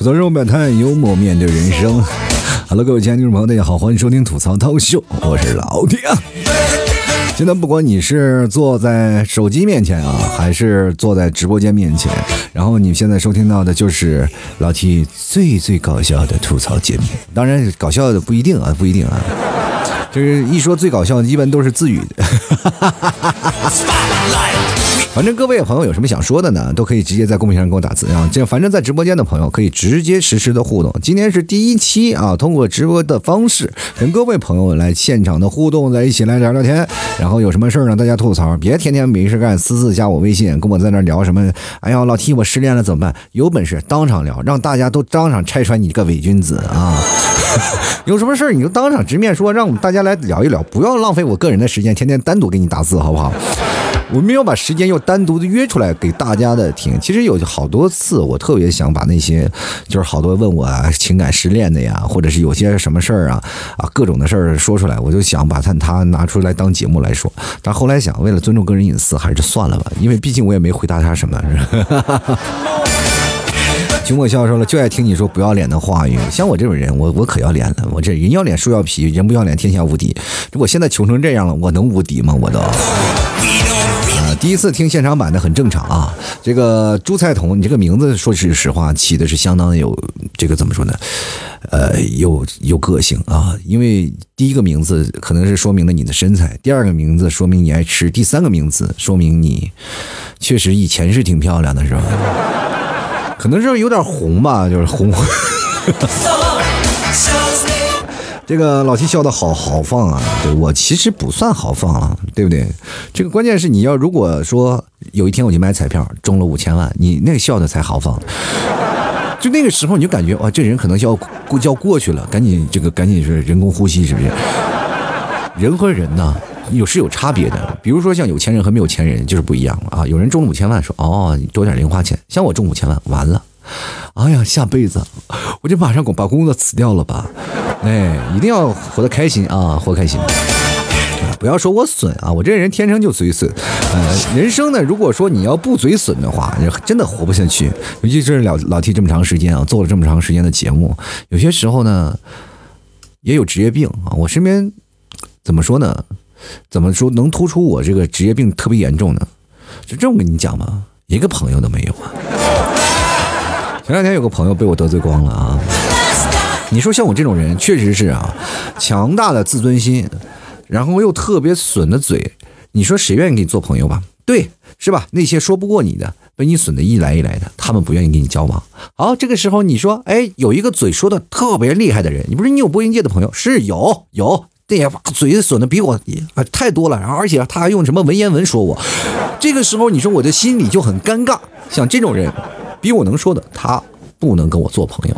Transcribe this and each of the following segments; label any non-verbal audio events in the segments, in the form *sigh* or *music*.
吐槽中表态，幽默面对人生。Hello，各位亲爱的听众朋友，大家好，欢迎收听吐槽涛秀，我是老铁。现在不管你是坐在手机面前啊，还是坐在直播间面前，然后你现在收听到的就是老 T 最最搞笑的吐槽节目。当然，搞笑的不一定啊，不一定啊。就是一说最搞笑的，一般都是自语的。反正各位朋友有什么想说的呢，都可以直接在公屏上给我打字啊。这反正在直播间的朋友可以直接实时的互动。今天是第一期啊，通过直播的方式跟各位朋友来现场的互动，在一起来聊聊天。然后有什么事儿呢，大家吐槽，别天天没事干，私自加我微信，跟我在那聊什么？哎呀，老 T 我失恋了怎么办？有本事当场聊，让大家都当场拆穿你这个伪君子啊！*laughs* 有什么事儿你就当场直面说，让我们大家来聊一聊，不要浪费我个人的时间，天天单独给你打字，好不好？我没有把时间又单独的约出来给大家的听。其实有好多次，我特别想把那些，就是好多问我情感失恋的呀，或者是有些什么事儿啊啊各种的事儿说出来，我就想把他他拿出来当节目来说。但后来想，为了尊重个人隐私，还是算了吧，因为毕竟我也没回答他什么。秦墨笑说了，就爱听你说不要脸的话语。像我这种人，我我可要脸了。我这人要脸树要皮，人不要脸天下无敌。我现在穷成这样了，我能无敌吗？我都。啊第一次听现场版的很正常啊，这个朱菜彤，你这个名字说句实话起的是相当有这个怎么说呢？呃，有有个性啊，因为第一个名字可能是说明了你的身材，第二个名字说明你爱吃，第三个名字说明你确实以前是挺漂亮的，是吧？可能是有点红吧，*laughs* 就是红。*laughs* 这个老七笑的好豪放啊！对我其实不算豪放啊，对不对？这个关键是你要如果说有一天我去买彩票中了五千万，你那个笑的才豪放。就那个时候你就感觉哇，这人可能就要过就要过去了，赶紧这个赶紧是人工呼吸，是不是？人和人呢有是有差别的，比如说像有钱人和没有钱人就是不一样啊。有人中了五千万说哦，多点零花钱，像我中五千万完了。哎呀，下辈子我就马上把工作辞掉了吧！哎，一定要活得开心啊，活开心！不要说我损啊，我这人天生就嘴损。呃，人生呢，如果说你要不嘴损的话，真的活不下去。尤其是老老提这么长时间啊，做了这么长时间的节目，有些时候呢，也有职业病啊。我身边怎么说呢？怎么说能突出我这个职业病特别严重呢？就这么跟你讲吧，一个朋友都没有啊。前两天有个朋友被我得罪光了啊！你说像我这种人，确实是啊，强大的自尊心，然后又特别损的嘴，你说谁愿意跟你做朋友吧？对，是吧？那些说不过你的，被你损的一来一来的，他们不愿意跟你交往。好，这个时候你说，哎，有一个嘴说的特别厉害的人，你不是你有播音界的朋友？是有有，这些嘴损的比我啊太多了，然后而且他还用什么文言文说我，这个时候你说我的心里就很尴尬，像这种人。比我能说的，他不能跟我做朋友，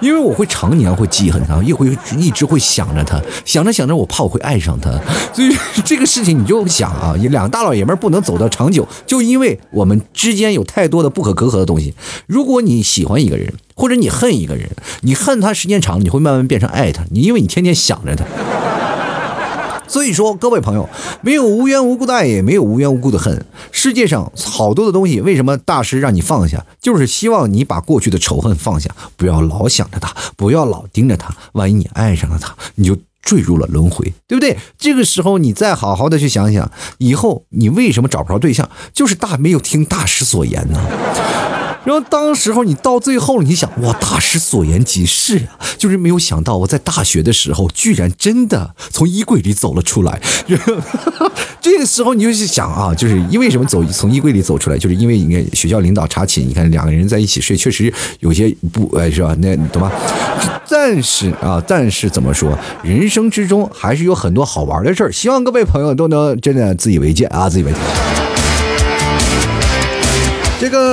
因为我会常年会记恨他，也会一直会想着他，想着想着，我怕我会爱上他，所以 *laughs* 这个事情你就想啊，两个大老爷们不能走到长久，就因为我们之间有太多的不可隔阂的东西。如果你喜欢一个人，或者你恨一个人，你恨他时间长，你会慢慢变成爱他，你因为你天天想着他。所以说，各位朋友，没有无缘无故的爱，也没有无缘无故的恨。世界上好多的东西，为什么大师让你放下？就是希望你把过去的仇恨放下，不要老想着他，不要老盯着他。万一你爱上了他，你就坠入了轮回，对不对？这个时候你再好好的去想想，以后你为什么找不着对象？就是大没有听大师所言呢。然后当时候你到最后，你想哇，大师所言极是啊，就是没有想到我在大学的时候，居然真的从衣柜里走了出来。*laughs* 这个时候你就去想啊，就是因为什么走从衣柜里走出来，就是因为你看学校领导查寝，你看两个人在一起睡，确实有些不哎是吧？那你懂吗？但是啊，但是怎么说，人生之中还是有很多好玩的事儿，希望各位朋友都能真的自以为戒啊，自以为。这个。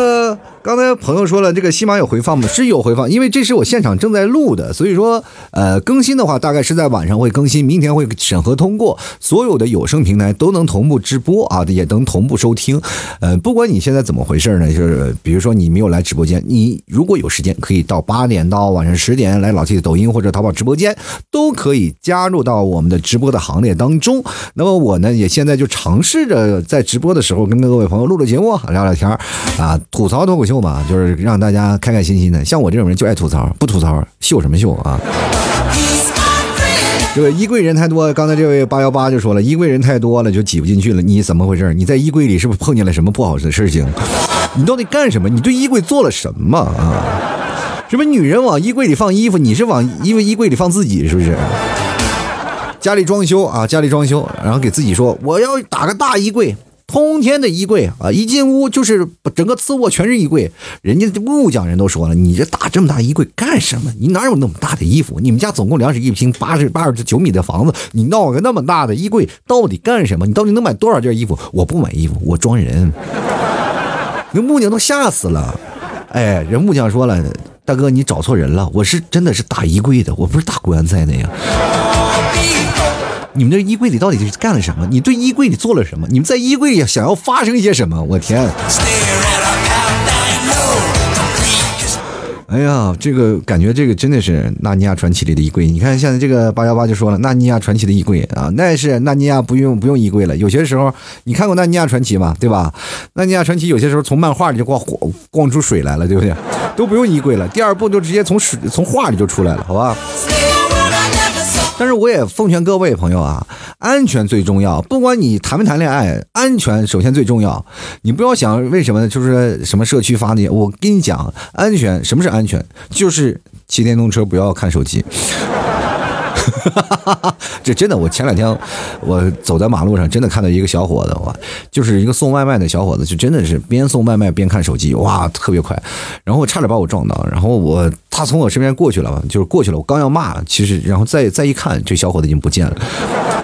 刚才朋友说了，这个西马有回放吗？是有回放，因为这是我现场正在录的，所以说，呃，更新的话大概是在晚上会更新，明天会审核通过，所有的有声平台都能同步直播啊，也能同步收听。呃，不管你现在怎么回事呢，就是比如说你没有来直播间，你如果有时间，可以到八点到晚上十点来老 T 的抖音或者淘宝直播间，都可以加入到我们的直播的行列当中。那么我呢，也现在就尝试着在直播的时候跟各位朋友录录节目，聊聊天啊，吐槽脱口秀。秀嘛，就是让大家开开心心的。像我这种人就爱吐槽，不吐槽秀什么秀啊？这个衣柜人太多，刚才这位八幺八就说了，衣柜人太多了就挤不进去了。你怎么回事？你在衣柜里是不是碰见了什么不好的事情？你到底干什么？你对衣柜做了什么啊？什么女人往衣柜里放衣服，你是往衣服衣柜里放自己是不是？家里装修啊，家里装修，然后给自己说我要打个大衣柜。通天的衣柜啊，一进屋就是整个次卧全是衣柜。人家木匠人都说了，你这打这么大衣柜干什么？你哪有那么大的衣服？你们家总共两室一厅，八十八十九米的房子，你闹个那么大的衣柜到底干什么？你到底能买多少件衣服？我不买衣服，我装人。那木匠都吓死了。哎，人木匠说了，大哥你找错人了，我是真的是打衣柜的，我不是打棺材的呀。你们这衣柜里到底是干了什么？你对衣柜里做了什么？你们在衣柜里想要发生一些什么？我天！哎呀，这个感觉，这个真的是《纳尼亚传奇》里的衣柜。你看，现在这个八幺八就说了，《纳尼亚传奇》的衣柜啊，那是纳尼亚不用不用衣柜了。有些时候，你看过《纳尼亚传奇》吗？对吧？《纳尼亚传奇》有些时候从漫画里就光光出水来了，对不对？都不用衣柜了，第二部就直接从水从画里就出来了，好吧？我也奉劝各位朋友啊，安全最重要。不管你谈没谈恋爱，安全首先最重要。你不要想为什么，就是什么社区发的。我跟你讲，安全什么是安全？就是骑电动车不要看手机。哈 *laughs* 这真的，我前两天我走在马路上，真的看到一个小伙子，哇，就是一个送外卖的小伙子，就真的是边送外卖边看手机，哇，特别快，然后差点把我撞到，然后我他从我身边过去了，就是过去了，我刚要骂，其实然后再再一看，这小伙子已经不见了。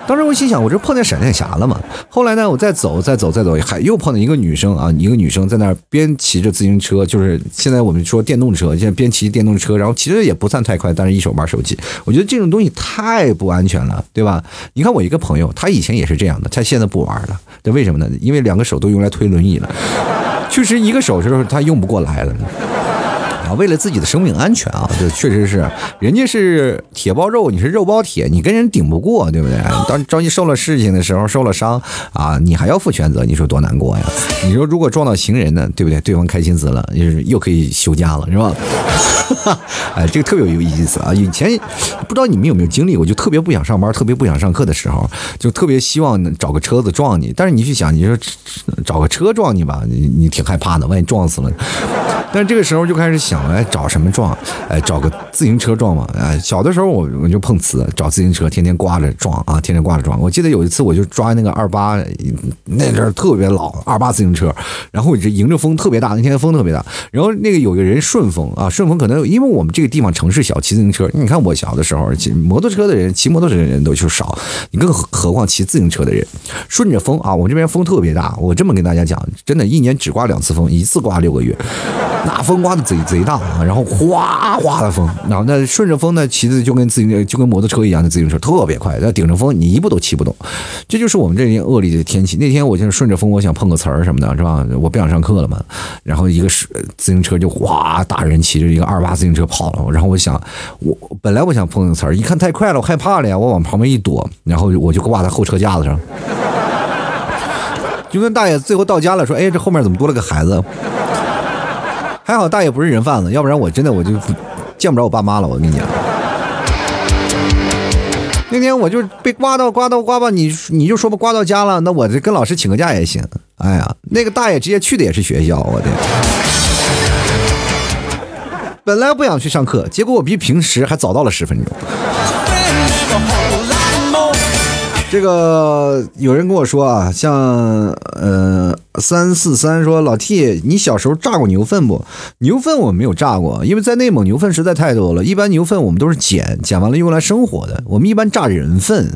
当时我心想，我这碰见闪电侠了嘛？后来呢，我再走，再走，再走，还又碰见一个女生啊，一个女生在那边骑着自行车，就是现在我们说电动车，现在边骑电动车，然后骑的也不算太快，但是一手玩手机。我觉得这种东西太太不安全了，对吧？你看我一个朋友，他以前也是这样的，他现在不玩了，这为什么呢？因为两个手都用来推轮椅了，确实一个手就是他用不过来了。啊，为了自己的生命安全啊，这确实是，人家是铁包肉，你是肉包铁，你跟人顶不过，对不对？当着急受了事情的时候，受了伤啊，你还要负全责，你说多难过呀？你说如果撞到行人呢，对不对？对方开心死了，就是又可以休假了，是吧？*laughs* 哎，这个特别有意思啊！以前不知道你们有没有经历过，就特别不想上班，特别不想上课的时候，就特别希望找个车子撞你。但是你去想，你说找个车撞你吧，你你挺害怕的，万一撞死了。但是这个时候就开始想，想哎，找什么撞？哎，找个自行车撞嘛。哎，小的时候我我就碰瓷，找自行车天天刮着撞啊，天天刮着撞。我记得有一次我就抓那个二八，那阵特别老二八自行车，然后我就迎着风特别大，那天风特别大，然后那个有个人顺风啊，顺风可能因为我们这个地方城市小，骑自行车。你看我小的时候骑摩托车的人，骑摩托车的人都就少，你更何况骑自行车的人，顺着风啊，我这边风特别大，我这么跟大家讲，真的，一年只刮两次风，一次刮六个月。那风刮的贼贼大，然后哗哗的风，然后那顺着风呢，骑的就跟自行车就跟摩托车一样的自行车特别快，那顶着风你一步都骑不动，这就是我们这边恶劣的天气。那天我就是顺着风，我想碰个瓷儿什么的，是吧？我不想上课了嘛，然后一个是自行车就哗，大人骑着一个二八自行车跑了，然后我想我本来我想碰个瓷儿，一看太快了，我害怕了呀，我往旁边一躲，然后我就挂在后车架子上，*laughs* 就跟大爷最后到家了，说，哎，这后面怎么多了个孩子？还好大爷不是人贩子，要不然我真的我就见不着我爸妈了。我跟你讲，那天我就被刮到刮到刮吧，你你就说吧，刮到家了，那我这跟老师请个假也行。哎呀，那个大爷直接去的也是学校，我的。本来不想去上课，结果我比平时还早到了十分钟。这个有人跟我说啊，像呃三四三说老 T，你小时候炸过牛粪不？牛粪我没有炸过，因为在内蒙牛粪实在太多了。一般牛粪我们都是捡，捡完了用来生火的。我们一般炸人粪。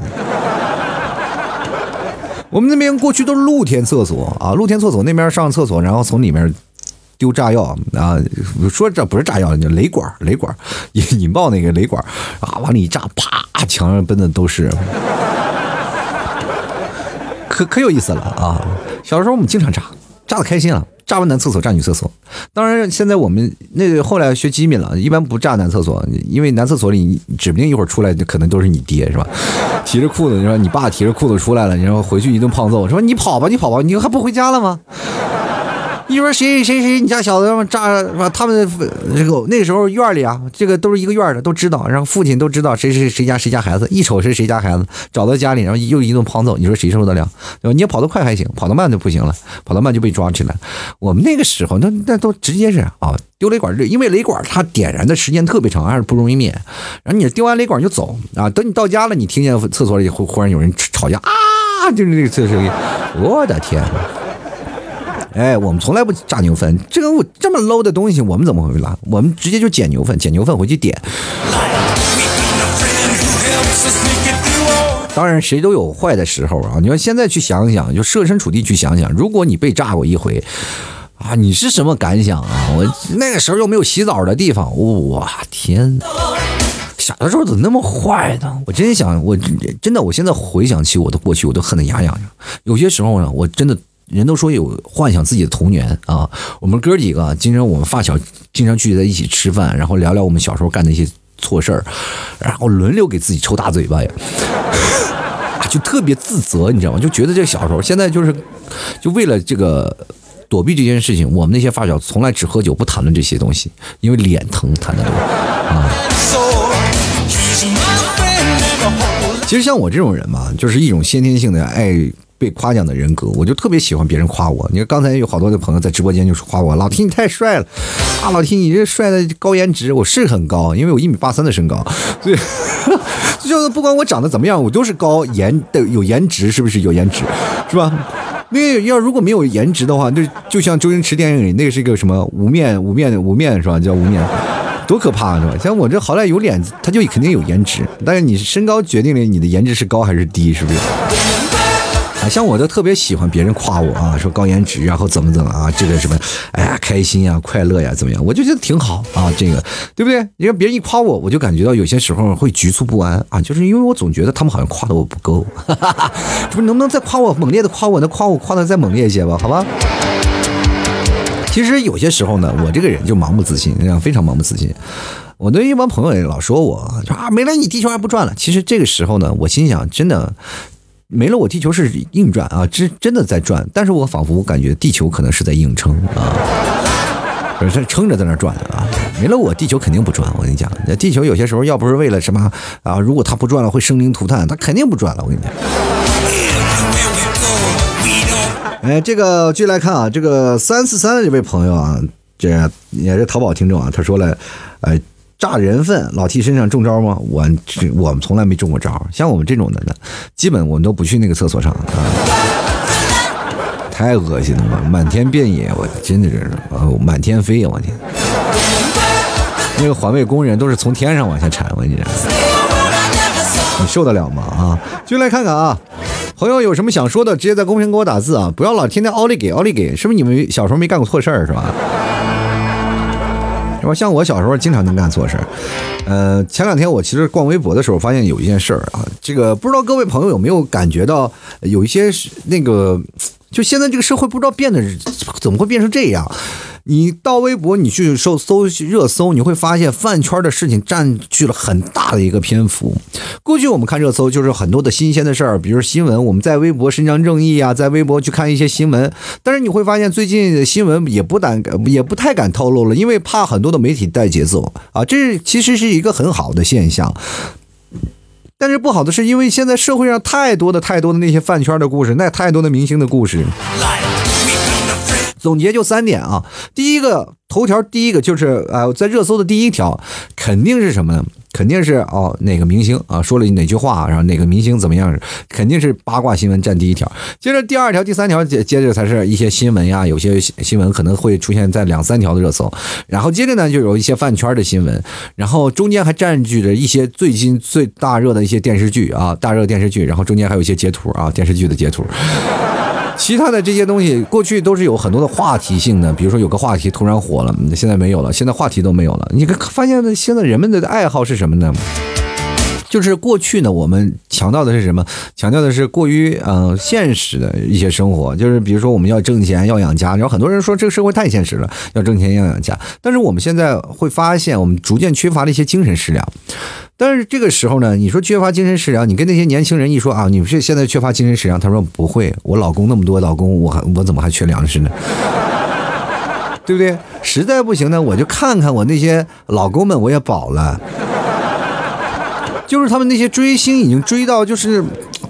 我们那边过去都是露天厕所啊，露天厕所那边上厕所，然后从里面丢炸药啊，说这不是炸药，叫雷管，雷管引引爆那个雷管啊，往里一炸，啪，墙上奔的都是。可可有意思了啊！小时候我们经常炸，炸的开心啊！炸完男厕所，炸女厕所。当然，现在我们那后来学机敏了，一般不炸男厕所，因为男厕所里指不定一会儿出来就可能都是你爹，是吧？提着裤子，你说你爸提着裤子出来了，你说回去一顿胖揍，说你跑吧，你跑吧，你还不回家了吗？你说谁谁谁，你家小子炸是吧？他们这个那个时候院里啊，这个都是一个院的，都知道，然后父亲都知道谁谁谁家谁家孩子，一瞅是谁家孩子，找到家里，然后又一顿胖揍，你说谁受得了？对吧？你要跑得快还行，跑得慢就不行了，跑得慢就被抓起来。我们那个时候，那那都直接是啊，丢雷管，因为雷管它点燃的时间特别长，还是不容易灭。然后你丢完雷管就走啊，等你到家了，你听见厕所里忽忽然有人吵架啊，就是那个这声音，我的天！哎，我们从来不炸牛粪，这个我这么 low 的东西，我们怎么会拉？我们直接就捡牛粪，捡牛粪回去点。当然，谁都有坏的时候啊！你说现在去想想，就设身处地去想想，如果你被炸过一回啊，你是什么感想啊？我那个时候又没有洗澡的地方，哇天！小的时候怎么那么坏呢？我真想，我真的，我现在回想起我的过去，我都恨得牙痒痒。有些时候呢，我真的。人都说有幻想自己的童年啊，我们哥几个经常我们发小经常聚在一起吃饭，然后聊聊我们小时候干的一些错事儿，然后轮流给自己抽大嘴巴呀，*laughs* 就特别自责，你知道吗？就觉得这小时候，现在就是就为了这个躲避这件事情，我们那些发小从来只喝酒不谈论这些东西，因为脸疼谈的多啊。其实像我这种人嘛，就是一种先天性的爱。被夸奖的人格，我就特别喜欢别人夸我。你看刚才有好多的朋友在直播间就是夸我，老提你太帅了啊，老提你这帅的高颜值，我是很高，因为我一米八三的身高，所以 *laughs* 就是不管我长得怎么样，我都是高颜的有颜值，是不是有颜值，是吧？那要如果没有颜值的话，就就像周星驰电影里那个是一个什么无面无面无面是吧？叫无面，多可怕是吧？像我这好歹有脸，他就肯定有颜值，但是你身高决定了你的颜值是高还是低，是不是？啊像我就特别喜欢别人夸我啊，说高颜值，然后怎么怎么啊，这个什么，哎呀，开心呀，快乐呀，怎么样？我就觉得挺好啊，这个对不对？你看别人一夸我，我就感觉到有些时候会局促不安啊，就是因为我总觉得他们好像夸的我不够，*laughs* 不是能不能再夸我猛烈的夸我，那夸我夸的再猛烈一些吧？好吧。其实有些时候呢，我这个人就盲目自信，非常盲目自信。我的一帮朋友也老说我，说啊，没了你地球还不转了。其实这个时候呢，我心想，真的。没了我，地球是硬转啊，真真的在转，但是我仿佛感觉地球可能是在硬撑啊，不是撑着在那转啊。没了我，地球肯定不转。我跟你讲，那地球有些时候要不是为了什么啊，如果它不转了会生灵涂炭，它肯定不转了。我跟你讲。哎，这个继续来看啊，这个三四三的这位朋友啊，这也是淘宝听众啊，他说了，哎。炸人粪，老 T 身上中招吗？我我们从来没中过招。像我们这种的呢，基本我们都不去那个厕所上啊，太恶心了嘛！满天遍野，我真的是啊，满天飞呀！我天，那个环卫工人都是从天上往下铲，我跟你讲，你受得了吗？啊，就来看看啊，朋友有什么想说的，直接在公屏给我打字啊，不要老天天奥利给奥利给，是不是你们小时候没干过错事儿是吧？是吧？像我小时候经常能干错事儿，呃，前两天我其实逛微博的时候，发现有一件事儿啊，这个不知道各位朋友有没有感觉到，有一些那个，就现在这个社会不知道变得怎么会变成这样。你到微博，你去搜搜热搜，你会发现饭圈的事情占据了很大的一个篇幅。过去我们看热搜，就是很多的新鲜的事儿，比如新闻，我们在微博伸张正义啊，在微博去看一些新闻。但是你会发现，最近新闻也不敢，也不太敢透露了，因为怕很多的媒体带节奏啊。这其实是一个很好的现象。但是不好的是，因为现在社会上太多的太多的那些饭圈的故事，那太多的明星的故事。总结就三点啊，第一个头条，第一个就是啊，在热搜的第一条肯定是什么呢？肯定是哦，哪个明星啊说了哪句话，然后哪个明星怎么样？肯定是八卦新闻占第一条。接着第二条、第三条接接着才是一些新闻呀，有些新闻可能会出现在两三条的热搜。然后接着呢，就有一些饭圈的新闻，然后中间还占据着一些最新最大热的一些电视剧啊，大热电视剧，然后中间还有一些截图啊，电视剧的截图。其他的这些东西，过去都是有很多的话题性的，比如说有个话题突然火了，现在没有了，现在话题都没有了。你发现现在人们的爱好是什么呢？就是过去呢，我们强调的是什么？强调的是过于嗯现实的一些生活，就是比如说我们要挣钱要养家，然后很多人说这个社会太现实了，要挣钱要养家。但是我们现在会发现，我们逐渐缺乏了一些精神食粮。但是这个时候呢，你说缺乏精神食粮，你跟那些年轻人一说啊，你是现在缺乏精神食粮，他说不会，我老公那么多老公，我还我怎么还缺粮食呢？对不对？实在不行呢，我就看看我那些老公们，我也饱了。就是他们那些追星已经追到，就是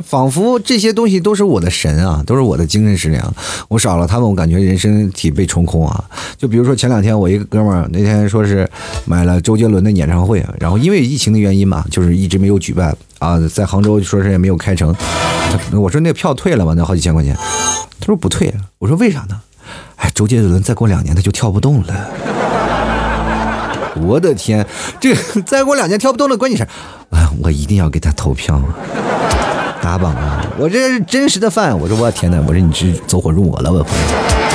仿佛这些东西都是我的神啊，都是我的精神食粮。我少了他们，我感觉人生体被冲空啊。就比如说前两天我一个哥们儿那天说是买了周杰伦的演唱会，然后因为疫情的原因嘛，就是一直没有举办啊，在杭州说是也没有开成。我说那票退了吗？那好几千块钱。他说不退。我说为啥呢？哎，周杰伦再过两年他就跳不动了。我的天，这再过两年跳不动了，关键是，啊，我一定要给他投票，打榜啊！我这是真实的饭。我说我天哪，我说你是走火入魔了，我朋友。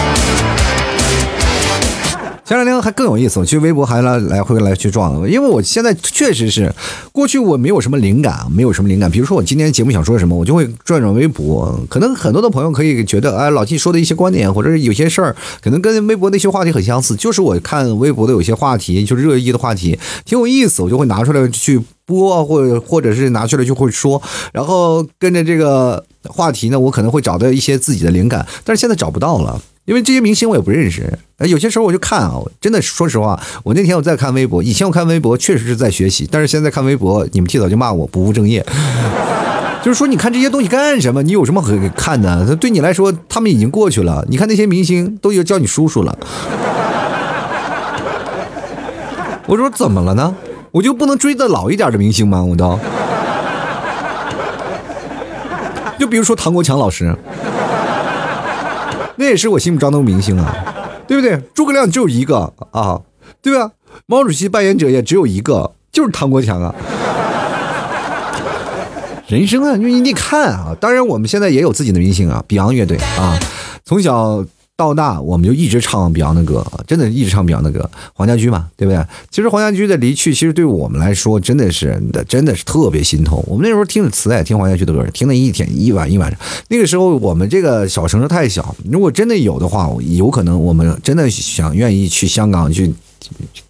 前两天还更有意思，我去微博还来来回来去撞，因为我现在确实是，过去我没有什么灵感，没有什么灵感。比如说我今天节目想说什么，我就会转转微博。可能很多的朋友可以觉得，哎，老 T 说的一些观点，或者是有些事儿，可能跟微博那些话题很相似。就是我看微博的有些话题，就是热议的话题，挺有意思，我就会拿出来去播，或者或者是拿出来就会说，然后跟着这个话题呢，我可能会找到一些自己的灵感，但是现在找不到了。因为这些明星我也不认识，有些时候我就看啊，真的说实话，我那天我在看微博，以前我看微博确实是在学习，但是现在看微博，你们提早就骂我不务正业，*laughs* 就是说你看这些东西干什么？你有什么可看的？对你来说，他们已经过去了。你看那些明星都要叫你叔叔了，*laughs* 我说怎么了呢？我就不能追的老一点的明星吗？我都，就比如说唐国强老师。那也是我心目中的明星啊，对不对？诸葛亮只有一个啊，对吧？毛主席扮演者也只有一个，就是唐国强啊。人生啊，你你看啊，当然我们现在也有自己的明星啊，Beyond 乐队啊，从小。到大我们就一直唱 Beyond 的歌，真的一直唱 Beyond 的歌。黄家驹嘛，对不对？其实黄家驹的离去，其实对我们来说真的是，真的是特别心痛。我们那时候听的磁带，听黄家驹的歌，听了一天一晚一晚上。那个时候我们这个小城市太小，如果真的有的话，有可能我们真的想愿意去香港去。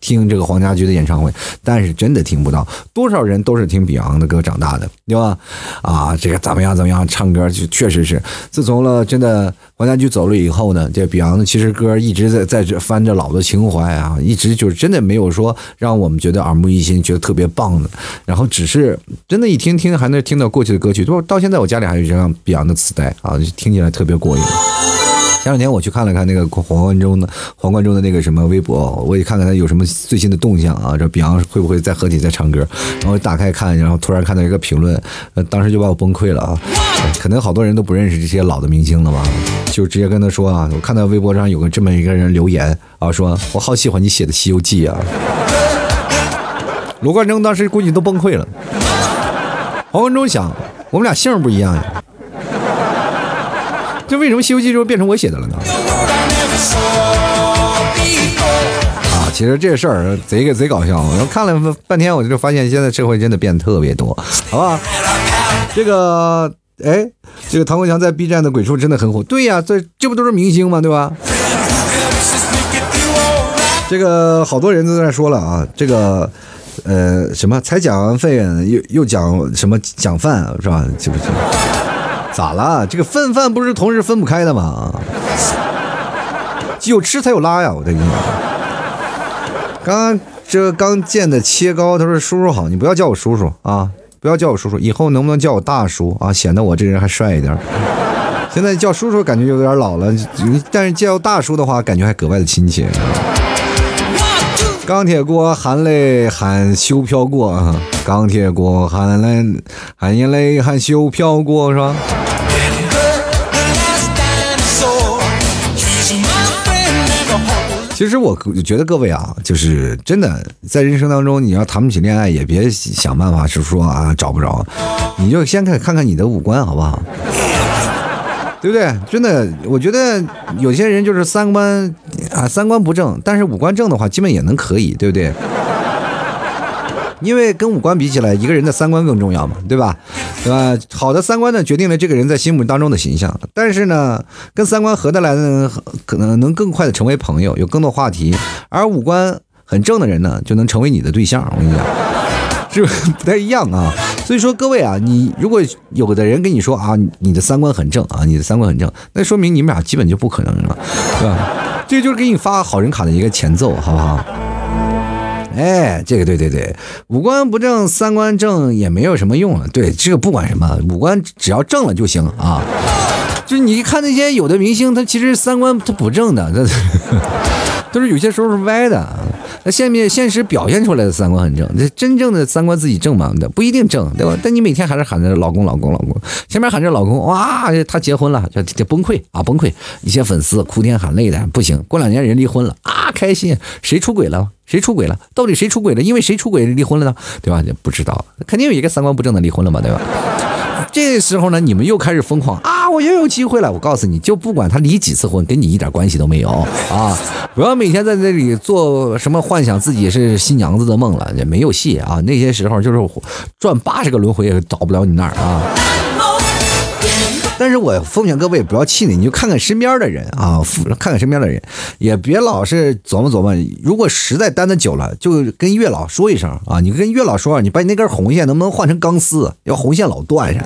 听这个黄家驹的演唱会，但是真的听不到，多少人都是听 Beyond 的歌长大的，对吧？啊，这个怎么样怎么样，唱歌就确实是。自从了真的黄家驹走了以后呢，这 Beyond 其实歌一直在在这翻着老的情怀啊，一直就是真的没有说让我们觉得耳目一新，觉得特别棒的。然后只是真的，一听听还能听到过去的歌曲，都到现在我家里还有一张 Beyond 的磁带啊，听起来特别过瘾。前两天我去看了看那个黄贯中的黄贯中的那个什么微博，我也看看他有什么最新的动向啊。这 Beyond 会不会再合体再唱歌？然后打开看，然后突然看到一个评论，呃，当时就把我崩溃了啊！可能好多人都不认识这些老的明星了吧？就直接跟他说啊，我看到微博上有个这么一个人留言啊，说我好喜欢你写的《西游记》啊。罗贯中当时估计都崩溃了。黄贯中想，我们俩姓不一样呀。这为什么《西游记》就变成我写的了呢？啊，其实这事儿贼个贼搞笑。我看了半天，我就发现现在社会真的变得特别多，好吧？这个，哎，这个唐国强在 B 站的鬼畜真的很火。对呀，这这不都是明星吗？对吧？这个好多人都在说了啊，这个，呃，什么才讲完费又又讲什么讲饭是吧？记不记？咋了？这个粪饭不是同时分不开的吗？有吃才有拉呀！我跟你讲，刚刚这刚见的切糕，他说叔叔好，你不要叫我叔叔啊，不要叫我叔叔，以后能不能叫我大叔啊？显得我这人还帅一点。现在叫叔叔感觉有点老了，但是叫大叔的话，感觉还格外的亲切。钢铁锅含泪喊休飘过啊！钢铁锅含泪含眼泪喊休飘过是吧？其实我觉得各位啊，就是真的在人生当中，你要谈不起恋爱，也别想办法是说啊找不着，你就先看看看你的五官好不好？*laughs* 对不对？真的，我觉得有些人就是三观啊，三观不正，但是五官正的话，基本也能可以，对不对？因为跟五官比起来，一个人的三观更重要嘛，对吧？对吧？好的三观呢，决定了这个人在心目当中的形象。但是呢，跟三观合得来的，可能能更快的成为朋友，有更多话题；而五官很正的人呢，就能成为你的对象。我跟你讲，*laughs* 是不太一样啊。所以说，各位啊，你如果有的人跟你说啊，你的三观很正啊，你的三观很正，那说明你们俩基本就不可能了，对吧？这就是给你发好人卡的一个前奏，好不好？哎，这个对对对，五官不正，三观正也没有什么用了。对，这个不管什么，五官只要正了就行啊。就是你看那些有的明星，他其实三观他不正的，他 *laughs* 都是有些时候是歪的。那现面现实表现出来的三观很正，这真正的三观自己正吗？不一定正，对吧？但你每天还是喊着老公老公老公，前面喊着老公，哇，他结婚了，就就崩溃啊崩溃，一些粉丝哭天喊泪的，不行，过两年人离婚了啊，开心，谁出轨了？谁出轨了？到底谁出轨了？因为谁出轨离婚了呢？对吧？不知道，肯定有一个三观不正的离婚了嘛，对吧？这时候呢，你们又开始疯狂啊！我又有机会了。我告诉你就不管他离几次婚，跟你一点关系都没有啊！*laughs* 不要每天在这里做什么幻想自己是新娘子的梦了，也没有戏啊！那些时候就是转八十个轮回也找不了你那儿啊！但是我奉劝各位不要气馁，你就看看身边的人啊，看看身边的人，也别老是琢磨琢磨。如果实在单的久了，就跟月老说一声啊，你跟月老说，你把你那根红线能不能换成钢丝？要红线老断上，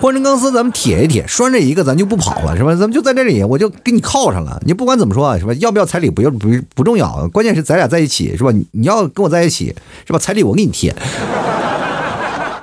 换成钢丝咱们铁一铁，拴着一个咱就不跑了，是吧？咱们就在这里，我就给你铐上了。你不管怎么说，是吧？要不要彩礼不要不不重要，关键是咱俩在一起，是吧？你要跟我在一起，是吧？彩礼我给你贴。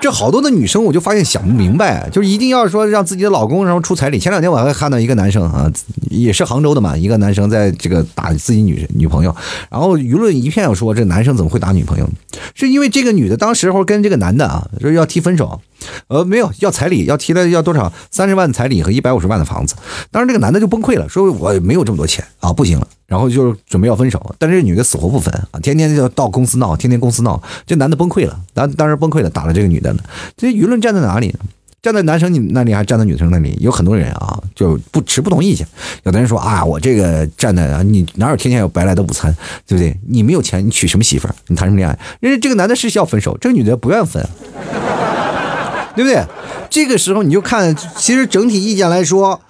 这好多的女生，我就发现想不明白，就是一定要说让自己的老公然后出彩礼。前两天我还看到一个男生啊，也是杭州的嘛，一个男生在这个打自己女女朋友，然后舆论一片要说这男生怎么会打女朋友，是因为这个女的当时候跟这个男的啊，说要提分手。呃，没有要彩礼，要提了要多少？三十万彩礼和一百五十万的房子。当时这个男的就崩溃了，说我没有这么多钱啊，不行了。然后就准备要分手，但是这女的死活不分啊，天天就到公司闹，天天公司闹。这男的崩溃了，当当时崩溃了，打了这个女的。这舆论站在哪里？站在男生你那里，还站在女生那里？有很多人啊，就不持不同意见。有的人说啊，我这个站在啊，你哪有天天有白来的午餐，对不对？你没有钱，你娶什么媳妇儿？你谈什么恋爱？人家这个男的是要分手，这个女的不愿分。*laughs* 对不对？这个时候你就看，其实整体意见来说，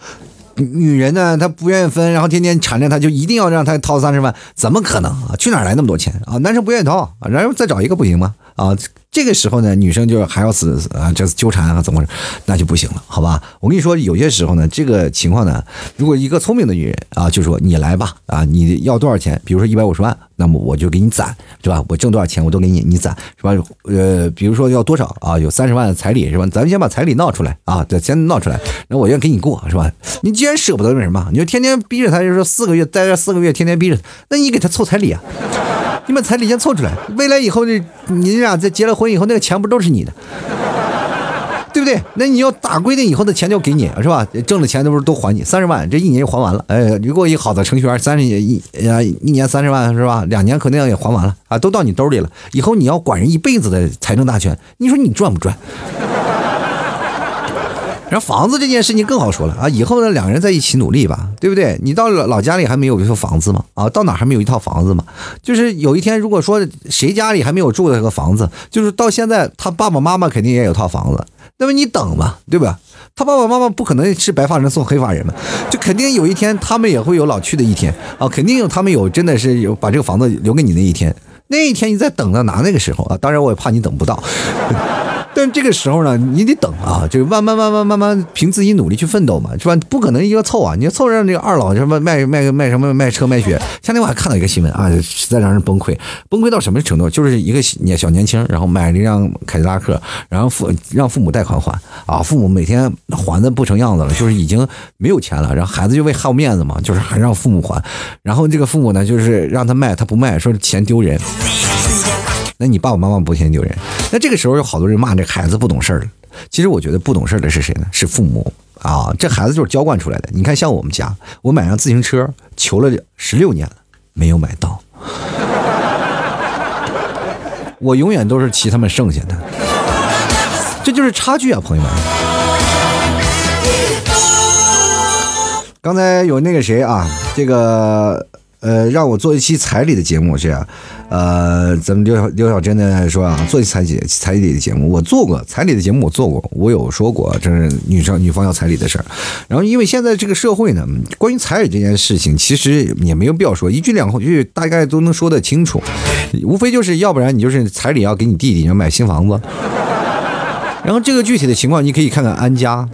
女人呢，她不愿意分，然后天天缠着他，就一定要让他掏三十万，怎么可能啊？去哪来那么多钱啊？男生不愿意掏，然后再找一个不行吗？啊？这个时候呢，女生就还要死啊，这纠缠啊，怎么回事？那就不行了，好吧？我跟你说，有些时候呢，这个情况呢，如果一个聪明的女人啊，就说你来吧，啊，你要多少钱？比如说一百五十万，那么我就给你攒，是吧？我挣多少钱我都给你，你攒，是吧？呃，比如说要多少啊？有三十万彩礼，是吧？咱们先把彩礼闹出来啊，对，先闹出来，那我愿意给你过，是吧？你既然真舍不得，为什么？你就天天逼着他，就说四个月待这四个月，天天逼着他，那你给他凑彩礼啊？你把彩礼先凑出来，未来以后这你俩在结了婚以后，那个钱不都是你的，对不对？那你要打规定以后的钱就给你，是吧？挣的钱都不是都还你三十万，这一年就还完了。哎，如果一好的程序员，三十一啊一年三十万是吧？两年肯定也还完了啊，都到你兜里了。以后你要管人一辈子的财政大权，你说你赚不赚？然后房子这件事情更好说了啊，以后呢两个人在一起努力吧，对不对？你到老老家里还没有一套房子吗？啊，到哪还没有一套房子吗？就是有一天如果说谁家里还没有住的这个房子，就是到现在他爸爸妈妈肯定也有套房子，那么你等吧，对吧？他爸爸妈妈不可能是白发人送黑发人嘛，就肯定有一天他们也会有老去的一天啊，肯定有他们有真的是有把这个房子留给你那一天，那一天你在等到拿那个时候啊，当然我也怕你等不到。但这个时候呢，你得等啊，就慢慢慢慢慢慢凭自己努力去奋斗嘛，是吧？不可能一个凑啊，你要凑让这个二老什么卖卖卖什么卖车卖血。前天我还看到一个新闻啊，实在让人崩溃，崩溃到什么程度？就是一个小年轻，然后买了一辆凯迪拉克，然后父让父母贷款还啊，父母每天还的不成样子了，就是已经没有钱了，然后孩子就为好面子嘛，就是还让父母还，然后这个父母呢，就是让他卖，他不卖，说钱丢人。那你爸爸妈妈不嫌丢人？那这个时候有好多人骂这孩子不懂事儿。其实我觉得不懂事儿的是谁呢？是父母啊！这孩子就是娇惯出来的。你看，像我们家，我买辆自行车求了十六年了，没有买到。我永远都是骑他们剩下的。这就是差距啊，朋友们。刚才有那个谁啊，这个。呃，让我做一期彩礼的节目是啊，呃，咱们刘小刘小珍呢说啊，做一期彩礼彩礼的节目，我做过彩礼的节目，我做过，我有说过这是女生女方要彩礼的事儿。然后因为现在这个社会呢，关于彩礼这件事情，其实也没有必要说一句两句，大概都能说得清楚，无非就是要不然你就是彩礼要给你弟弟要买新房子，然后这个具体的情况你可以看看安家，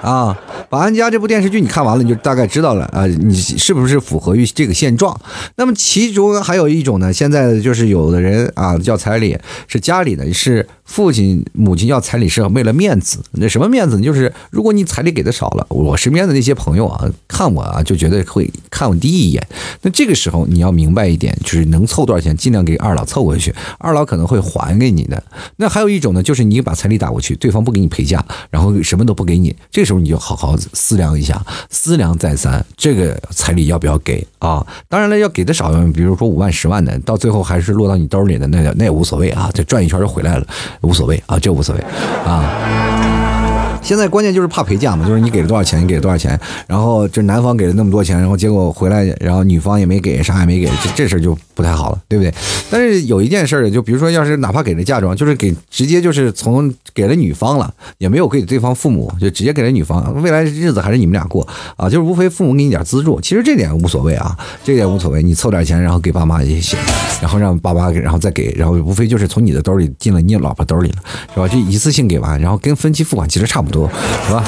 啊。保安家》这部电视剧你看完了，你就大概知道了啊，你是不是符合于这个现状？那么其中还有一种呢，现在就是有的人啊叫彩礼，是家里的是父亲母亲要彩礼是为了面子，那什么面子呢？就是如果你彩礼给的少了，我身边的那些朋友啊，看我啊就觉得会看我低一眼。那这个时候你要明白一点，就是能凑多少钱，尽量给二老凑过去，二老可能会还给你的。那还有一种呢，就是你把彩礼打过去，对方不给你陪嫁，然后什么都不给你，这时候你就好好思量一下，思量再三，这个彩礼要不要给啊？当然了，要给的少，比如说五万、十万的，到最后还是落到你兜里的，那那也无所谓啊，这转一圈就回来了，无所谓啊，这无所谓啊。现在关键就是怕陪嫁嘛，就是你给了多少钱，你给了多少钱，然后这男方给了那么多钱，然后结果回来，然后女方也没给，啥也没给，这这事儿就不太好了，对不对？但是有一件事儿，就比如说，要是哪怕给了嫁妆，就是给直接就是从给了女方了，也没有给对方父母，就直接给了女方，未来日子还是你们俩过啊，就是无非父母给你点资助，其实这点无所谓啊，这点无所谓，你凑点钱，然后给爸妈也行，然后让爸妈给，然后再给，然后无非就是从你的兜里进了你老婆兜里了，是吧？就一次性给完，然后跟分期付款其实差不。多是吧？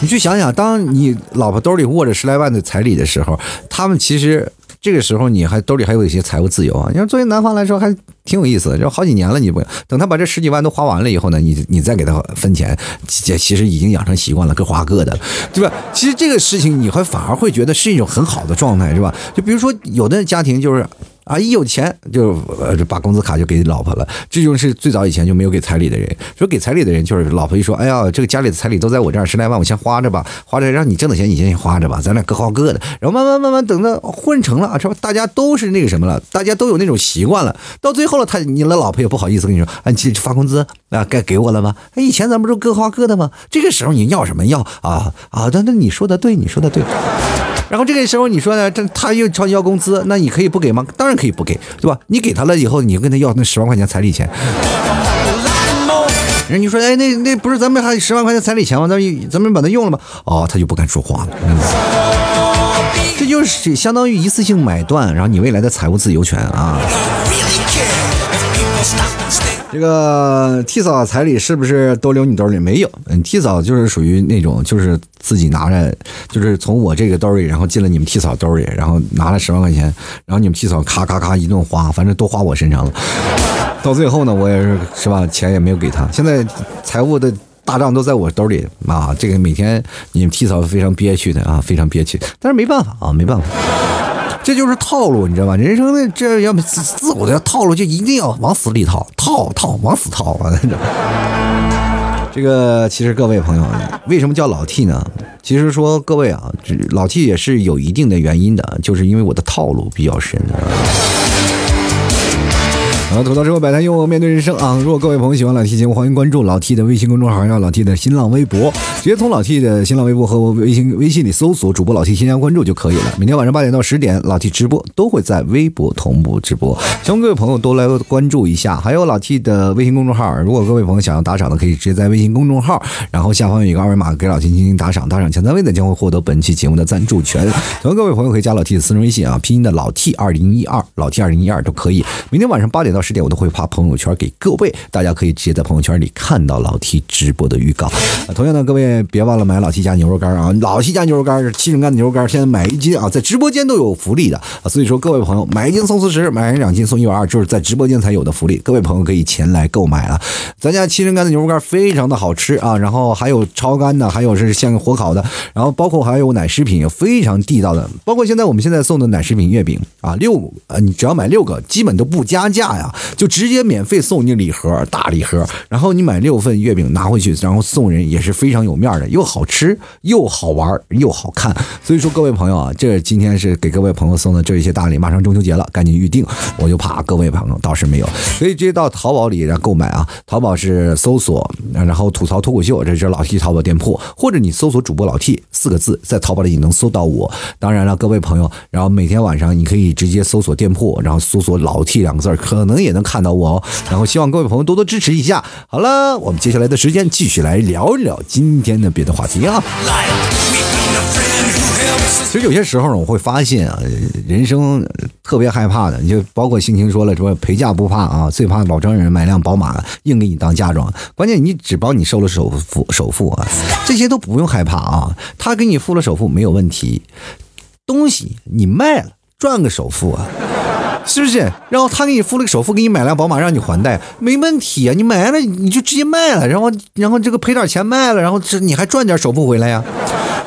你去想想，当你老婆兜里握着十来万的彩礼的时候，他们其实这个时候你还兜里还有一些财务自由啊。你说作为男方来说还挺有意思的，就好几年了，你不等他把这十几万都花完了以后呢，你你再给他分钱，这其实已经养成习惯了，各花各的，对吧？其实这个事情你会反而会觉得是一种很好的状态，是吧？就比如说有的家庭就是。啊，一有钱就呃把工资卡就给老婆了，这就是最早以前就没有给彩礼的人。说给彩礼的人就是老婆一说，哎呀，这个家里的彩礼都在我这儿，十来万我先花着吧，花着让你挣的钱你先花着吧，咱俩各花各的。然后慢慢慢慢等到混成了，是吧？大家都是那个什么了，大家都有那种习惯了。到最后了，他你的老婆也不好意思跟你说，啊，你发工资啊，该给我了吗？哎，以前咱不是各花各的吗？这个时候你要什么要啊啊？那那你说的对，你说的对。然后这个时候你说呢？这他又朝你要工资，那你可以不给吗？当然可以不给，对吧？你给他了以后，你跟他要那十万块钱彩礼钱，*laughs* 人你说，哎，那那不是咱们还十万块钱彩礼钱吗？咱们咱们把它用了吗？哦，他就不敢说话了。这就是相当于一次性买断，然后你未来的财务自由权啊。这个替嫂彩礼是不是都留你兜里？没有，嗯，替嫂就是属于那种，就是自己拿着，就是从我这个兜里，然后进了你们替嫂兜里，然后拿了十万块钱，然后你们替嫂咔咔咔一顿花，反正都花我身上了。到最后呢，我也是是吧，钱也没有给他。现在财务的大账都在我兜里啊，这个每天你们替嫂非常憋屈的啊，非常憋屈，但是没办法啊，没办法。这就是套路，你知道吧？人生的这要自自古的套路，就一定要往死里套，套套往死套啊！*laughs* 这个其实各位朋友，为什么叫老 T 呢？其实说各位啊，老 T 也是有一定的原因的，就是因为我的套路比较深。好了，吐槽之后摆摊幽默面对人生啊！如果各位朋友喜欢老 T 节目，欢迎关注老 T 的微信公众号，还有老 T 的新浪微博，直接从老 T 的新浪微博和微信微信里搜索主播老 T 添加关注就可以了。每天晚上八点到十点，老 T 直播都会在微博同步直播，希望各位朋友都来关注一下。还有老 T 的微信公众号，如果各位朋友想要打赏的，可以直接在微信公众号，然后下方有一个二维码给老 T 进行打赏，打赏前三位的将会获得本期节目的赞助权。同样，各位朋友可以加老 T 的私人微信啊，拼音的老 T 二零一二，老 T 二零一二都可以。明天晚上八点到十点，我都会发朋。友圈给各位，大家可以直接在朋友圈里看到老 T 直播的预告。同样的，各位别忘了买老 T 家牛肉干啊！老 T 家牛肉干是七成干的牛肉干，现在买一斤啊，在直播间都有福利的啊！所以说，各位朋友买一斤送四十，买两斤送一百二，就是在直播间才有的福利。各位朋友可以前来购买了。咱家七成干的牛肉干非常的好吃啊，然后还有超干的，还有是像火烤的，然后包括还有奶食品，非常地道的。包括现在我们现在送的奶食品月饼啊，六啊，你只要买六个，基本都不加价呀，就直接。免费送你礼盒，大礼盒，然后你买六份月饼拿回去，然后送人也是非常有面的，又好吃又好玩又好看。所以说各位朋友啊，这今天是给各位朋友送的这一些大礼，马上中秋节了，赶紧预定。我就怕各位朋友倒是没有，可以直接到淘宝里然后购买啊。淘宝是搜索然后吐槽脱口秀，这是老 T 淘宝店铺，或者你搜索主播老 T 四个字，在淘宝里你能搜到我。当然了，各位朋友，然后每天晚上你可以直接搜索店铺，然后搜索老 T 两个字，可能也能看到我哦。然后希望各位朋友多多支持一下。好了，我们接下来的时间继续来聊一聊今天的别的话题啊。其实有些时候呢，我会发现啊，人生特别害怕的，就包括心情说了，说陪嫁不怕啊，最怕老丈人买辆宝马硬给你当嫁妆。关键你只帮你收了首付，首付啊，这些都不用害怕啊，他给你付了首付没有问题，东西你卖了赚个首付啊。是不是？然后他给你付了个首付，给你买辆宝马，让你还贷，没问题啊。你买了你就直接卖了，然后然后这个赔点钱卖了，然后这你还赚点首付回来呀。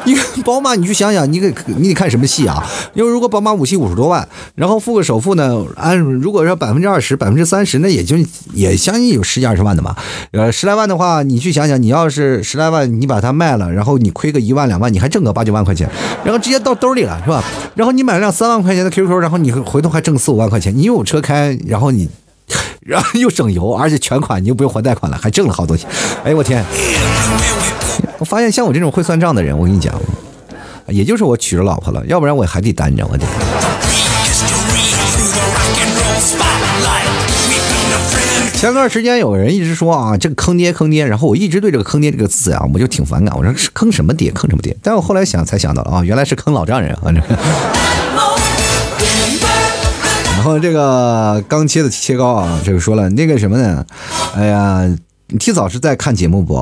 你看宝马，你去想想，你给你得看什么戏啊？因为如果宝马五系五十多万，然后付个首付呢，按如果说百分之二十、百分之三十，那也就也相应有十几二十万的嘛。呃，十来万的话，你去想想，你要是十来万，你把它卖了，然后你亏个一万两万，你还挣个八九万块钱，然后直接到兜里了，是吧？然后你买辆三万块钱的 QQ，然后你回头还挣四五万块钱，你有车开，然后你，然后又省油，而且全款你又不用还贷款了，还挣了好多钱。哎呦我天！我发现像我这种会算账的人，我跟你讲，也就是我娶了老婆了，要不然我还得单着。我得。前段时间有人一直说啊，这个坑爹坑爹，然后我一直对这个坑爹这个字啊，我就挺反感。我说是坑什么爹，坑什么爹？但我后来想才想到了啊，原来是坑老丈人啊。*laughs* 然后这个刚切的切糕啊，这个说了那个什么呢？哎呀。你提早是在看节目不？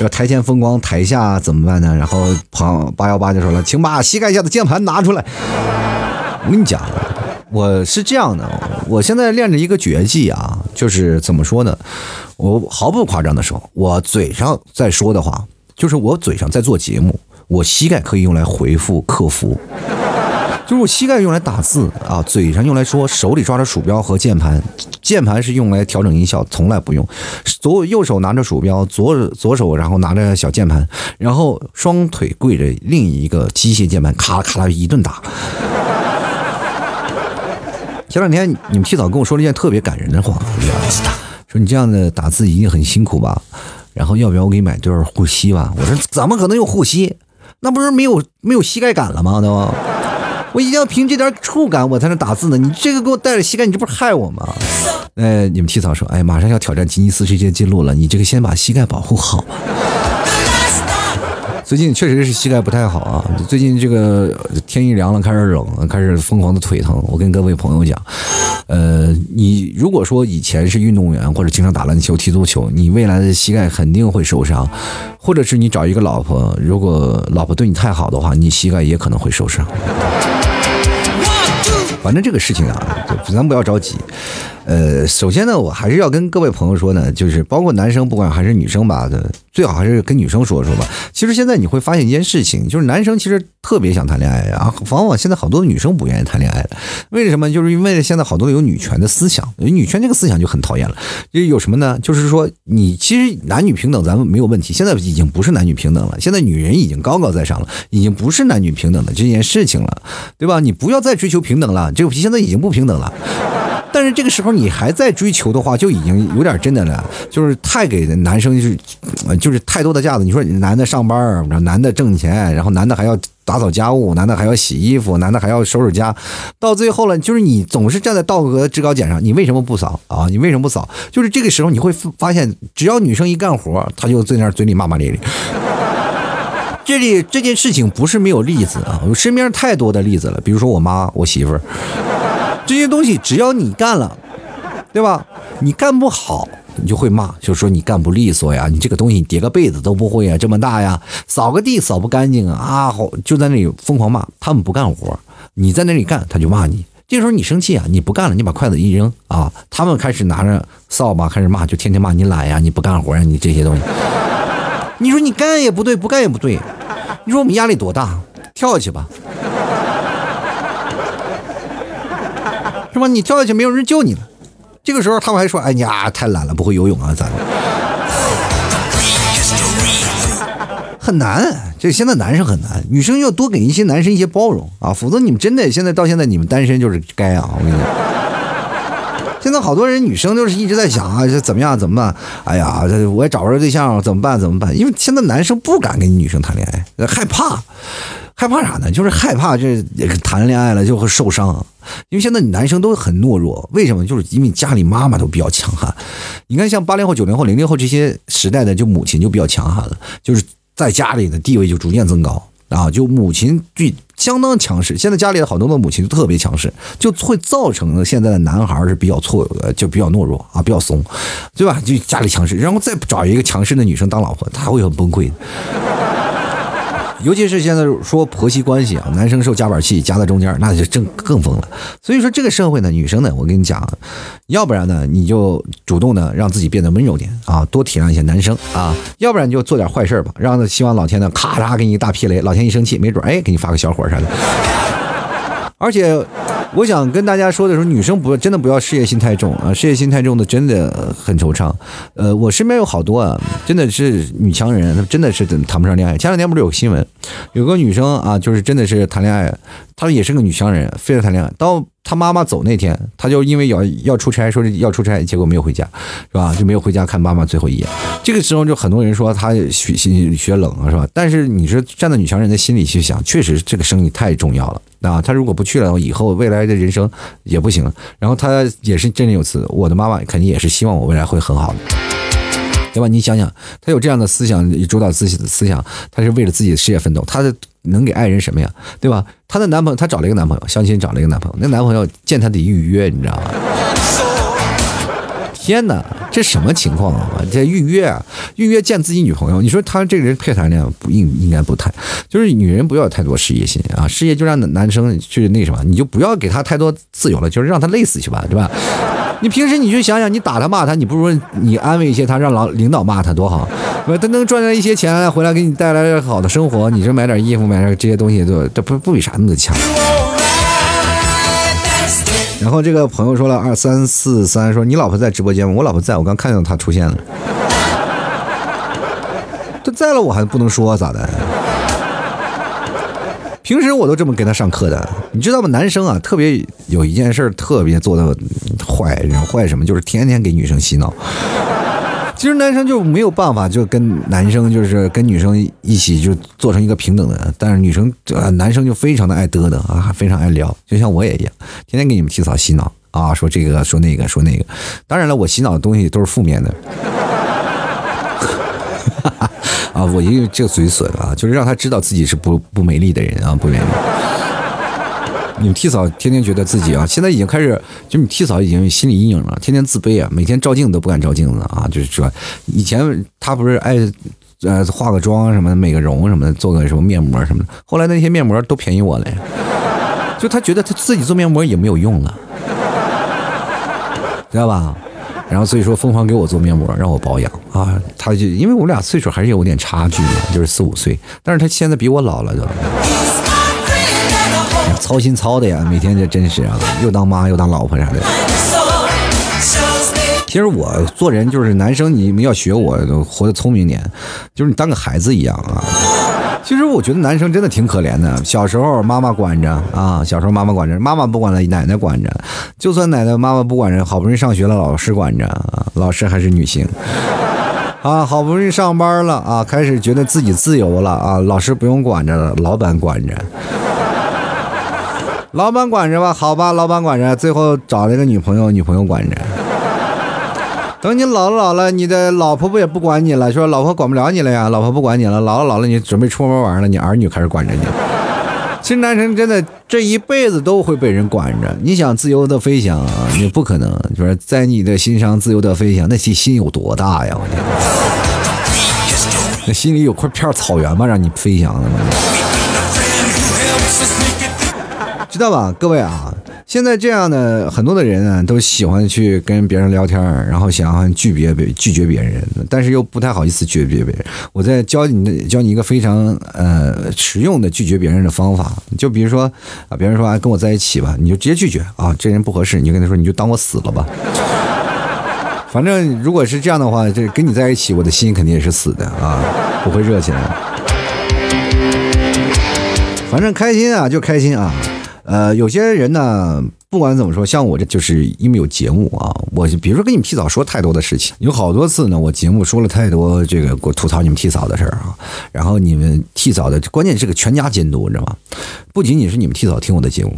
这台前风光，台下怎么办呢？然后旁八幺八就说了，请把膝盖下的键盘拿出来。我跟你讲，我是这样的，我现在练着一个绝技啊，就是怎么说呢？我毫不夸张的说，我嘴上在说的话，就是我嘴上在做节目，我膝盖可以用来回复客服。就是膝盖用来打字啊，嘴上用来说，手里抓着鼠标和键盘，键盘是用来调整音效，从来不用。左右手拿着鼠标，左左手然后拿着小键盘，然后双腿跪着另一个机械键盘，咔啦咔啦一顿打。前两天你们提早跟我说了一件特别感人的话，说你这样的打字一定很辛苦吧？然后要不要我给你买对护膝吧？我说怎么可能有护膝？那不是没有没有膝盖感了吗？都？我一定要凭这点触感我才能打字呢，你这个给我带着膝盖，你这不是害我吗？哎，你们提早说，哎，马上要挑战吉尼斯世界纪录了，你这个先把膝盖保护好吧。最近确实是膝盖不太好啊，最近这个天一凉了，开始冷，开始疯狂的腿疼。我跟各位朋友讲，呃，你如果说以前是运动员或者经常打篮球、踢足球，你未来的膝盖肯定会受伤，或者是你找一个老婆，如果老婆对你太好的话，你膝盖也可能会受伤。反正这个事情啊，咱不要着急。呃，首先呢，我还是要跟各位朋友说呢，就是包括男生，不管还是女生吧，最好还是跟女生说说吧。其实现在你会发现一件事情，就是男生其实特别想谈恋爱啊，往往现在好多女生不愿意谈恋爱的，为什么？就是因为现在好多有女权的思想，女权这个思想就很讨厌了。就有什么呢？就是说你其实男女平等咱们没有问题，现在已经不是男女平等了，现在女人已经高高在上了，已经不是男女平等的这件事情了，对吧？你不要再追求平等了，这个现在已经不平等了。但是这个时候你还在追求的话，就已经有点真的了，就是太给男生就是，就是太多的架子。你说男的上班，男的挣钱，然后男的还要打扫家务，男的还要洗衣服，男的还要收拾家，到最后了，就是你总是站在道德制高点上，你为什么不扫啊？你为什么不扫？就是这个时候你会发现，只要女生一干活，他就在那嘴里骂骂咧咧。这里这件事情不是没有例子啊，我身边太多的例子了，比如说我妈，我媳妇儿。这些东西只要你干了，对吧？你干不好，你就会骂，就说你干不利索呀，你这个东西叠个被子都不会啊，这么大呀，扫个地扫不干净啊，啊，好，就在那里疯狂骂。他们不干活，你在那里干，他就骂你。这时候你生气啊，你不干了，你把筷子一扔啊，他们开始拿着扫把开始骂，就天天骂你懒呀，你不干活呀，你这些东西。你说你干也不对，不干也不对，你说我们压力多大？跳下去吧。是吧？你跳下去没有人救你了，这个时候他们还说：“哎呀，太懒了，不会游泳啊，咋的？” *laughs* 很难，这现在男生很难，女生要多给一些男生一些包容啊，否则你们真的现在到现在你们单身就是该啊！我跟你讲，现在好多人女生就是一直在想啊，这怎么样怎么办？哎呀，这我也找不着对象，怎么办怎么办？因为现在男生不敢跟女生谈恋爱，害怕。害怕啥呢？就是害怕这谈恋爱了就会受伤，因为现在男生都很懦弱。为什么？就是因为家里妈妈都比较强悍。你看，像八零后、九零后、零零后这些时代的，就母亲就比较强悍了，就是在家里的地位就逐渐增高啊。就母亲最相当强势。现在家里的好多的母亲都特别强势，就会造成现在的男孩是比较错，就比较懦弱啊，比较怂，对吧？就家里强势，然后再找一个强势的女生当老婆，他会很崩溃。尤其是现在说婆媳关系啊，男生受夹板气夹在中间，那就正更疯了。所以说这个社会呢，女生呢，我跟你讲，要不然呢，你就主动的让自己变得温柔点啊，多体谅一些男生啊；要不然你就做点坏事吧，让希望老天呢咔嚓给你一大劈雷，老天一生气，没准哎给你发个小火啥的。而且，我想跟大家说的时候，女生不真的不要事业心太重啊，事业心太重的真的很惆怅。呃，我身边有好多啊，真的是女强人，她真的是谈不上恋爱。前两天不是有个新闻，有个女生啊，就是真的是谈恋爱，她也是个女强人，非要谈恋爱。到她妈妈走那天，她就因为要要出差，说是要出差，结果没有回家，是吧？就没有回家看妈妈最后一眼。这个时候就很多人说她学学冷啊，是吧？但是你是站在女强人的心里去想，确实这个生意太重要了。啊，他如果不去了，以后未来的人生也不行。然后他也是振振有词，我的妈妈肯定也是希望我未来会很好的，对吧？你想想，他有这样的思想，主导自己的思想，他是为了自己的事业奋斗，他的能给爱人什么呀？对吧？她的男朋友，她找了一个男朋友，相亲找了一个男朋友，那男朋友见她得预约，你知道吗？天哪，这什么情况啊？这预约啊，预约见自己女朋友，你说他这个人配谈恋爱不应应该不谈？就是女人不要有太多事业心啊，事业就让男生去那什么，你就不要给他太多自由了，就是让他累死去吧，对吧？你平时你就想想，你打他骂他，你不如你安慰一些他，让老领导骂他多好，他能赚来一些钱回来给你带来好的生活，你这买点衣服买点这些东西，都这不不比啥那么强。然后这个朋友说了二三四三，说你老婆在直播间吗？我老婆在，我刚看到她出现了。*laughs* 她在了，我还不能说咋的？平时我都这么给她上课的，你知道吗？男生啊，特别有一件事特别做的坏，坏什么？就是天天给女生洗脑。其实男生就没有办法，就跟男生就是跟女生一起就做成一个平等的，但是女生呃男生就非常的爱嘚嘚啊，非常爱聊，就像我也一样，天天给你们提早洗脑啊，说这个说那个说那个，当然了，我洗脑的东西都是负面的，*laughs* 啊，我因为这个嘴损啊，就是让他知道自己是不不美丽的人啊，不美丽。你们替嫂天天觉得自己啊，现在已经开始，就你替嫂已经心理阴影了，天天自卑啊，每天照镜子都不敢照镜子啊，就是说，以前她不是爱，呃，化个妆什么的，美个容什么的，做个什么面膜什么的，后来那些面膜都便宜我了，就他觉得他自己做面膜也没有用了，知道吧？然后所以说疯狂给我做面膜，让我保养啊，他就因为我们俩岁数还是有点差距的，就是四五岁，但是他现在比我老了都。操心操的呀，每天这真是啊，又当妈又当老婆啥的。其实我做人就是男生，你们要学我，活得聪明点，就是你当个孩子一样啊。其实我觉得男生真的挺可怜的，小时候妈妈管着啊，小时候妈妈管着，妈妈不管了，奶奶管着。就算奶奶妈妈不管着，好不容易上学了，老师管着啊，老师还是女性啊，好不容易上班了啊，开始觉得自己自由了啊，老师不用管着了，老板管着。老板管着吧，好吧，老板管着，最后找了一个女朋友，女朋友管着。等你老了老了，你的老婆不也不管你了？说老婆管不了你了呀，老婆不管你了，老了老了，你准备出门玩了，你儿女开始管着你。其实男生真的这一辈子都会被人管着。你想自由的飞翔，你不可能，就是在你的心上自由的飞翔，那心心有多大呀？我天，那心里有块片草原吗？让你飞翔吗？知道吧，各位啊，现在这样的很多的人啊，都喜欢去跟别人聊天，然后想要拒别别拒绝别人，但是又不太好意思拒绝别人。我在教你教你一个非常呃实用的拒绝别人的方法，就比如说啊，别人说啊跟我在一起吧，你就直接拒绝啊，这人不合适，你就跟他说你就当我死了吧。*laughs* 反正如果是这样的话，这跟你在一起，我的心肯定也是死的啊，不会热起来。反正开心啊就开心啊。呃，有些人呢，不管怎么说，像我这就是因为有节目啊，我比如说跟你们替嫂说太多的事情，有好多次呢，我节目说了太多这个我吐槽你们替嫂的事儿啊，*laughs* 然后你们替嫂的关键是个全家监督，你知道吗？不仅仅是你们替嫂听我的节目，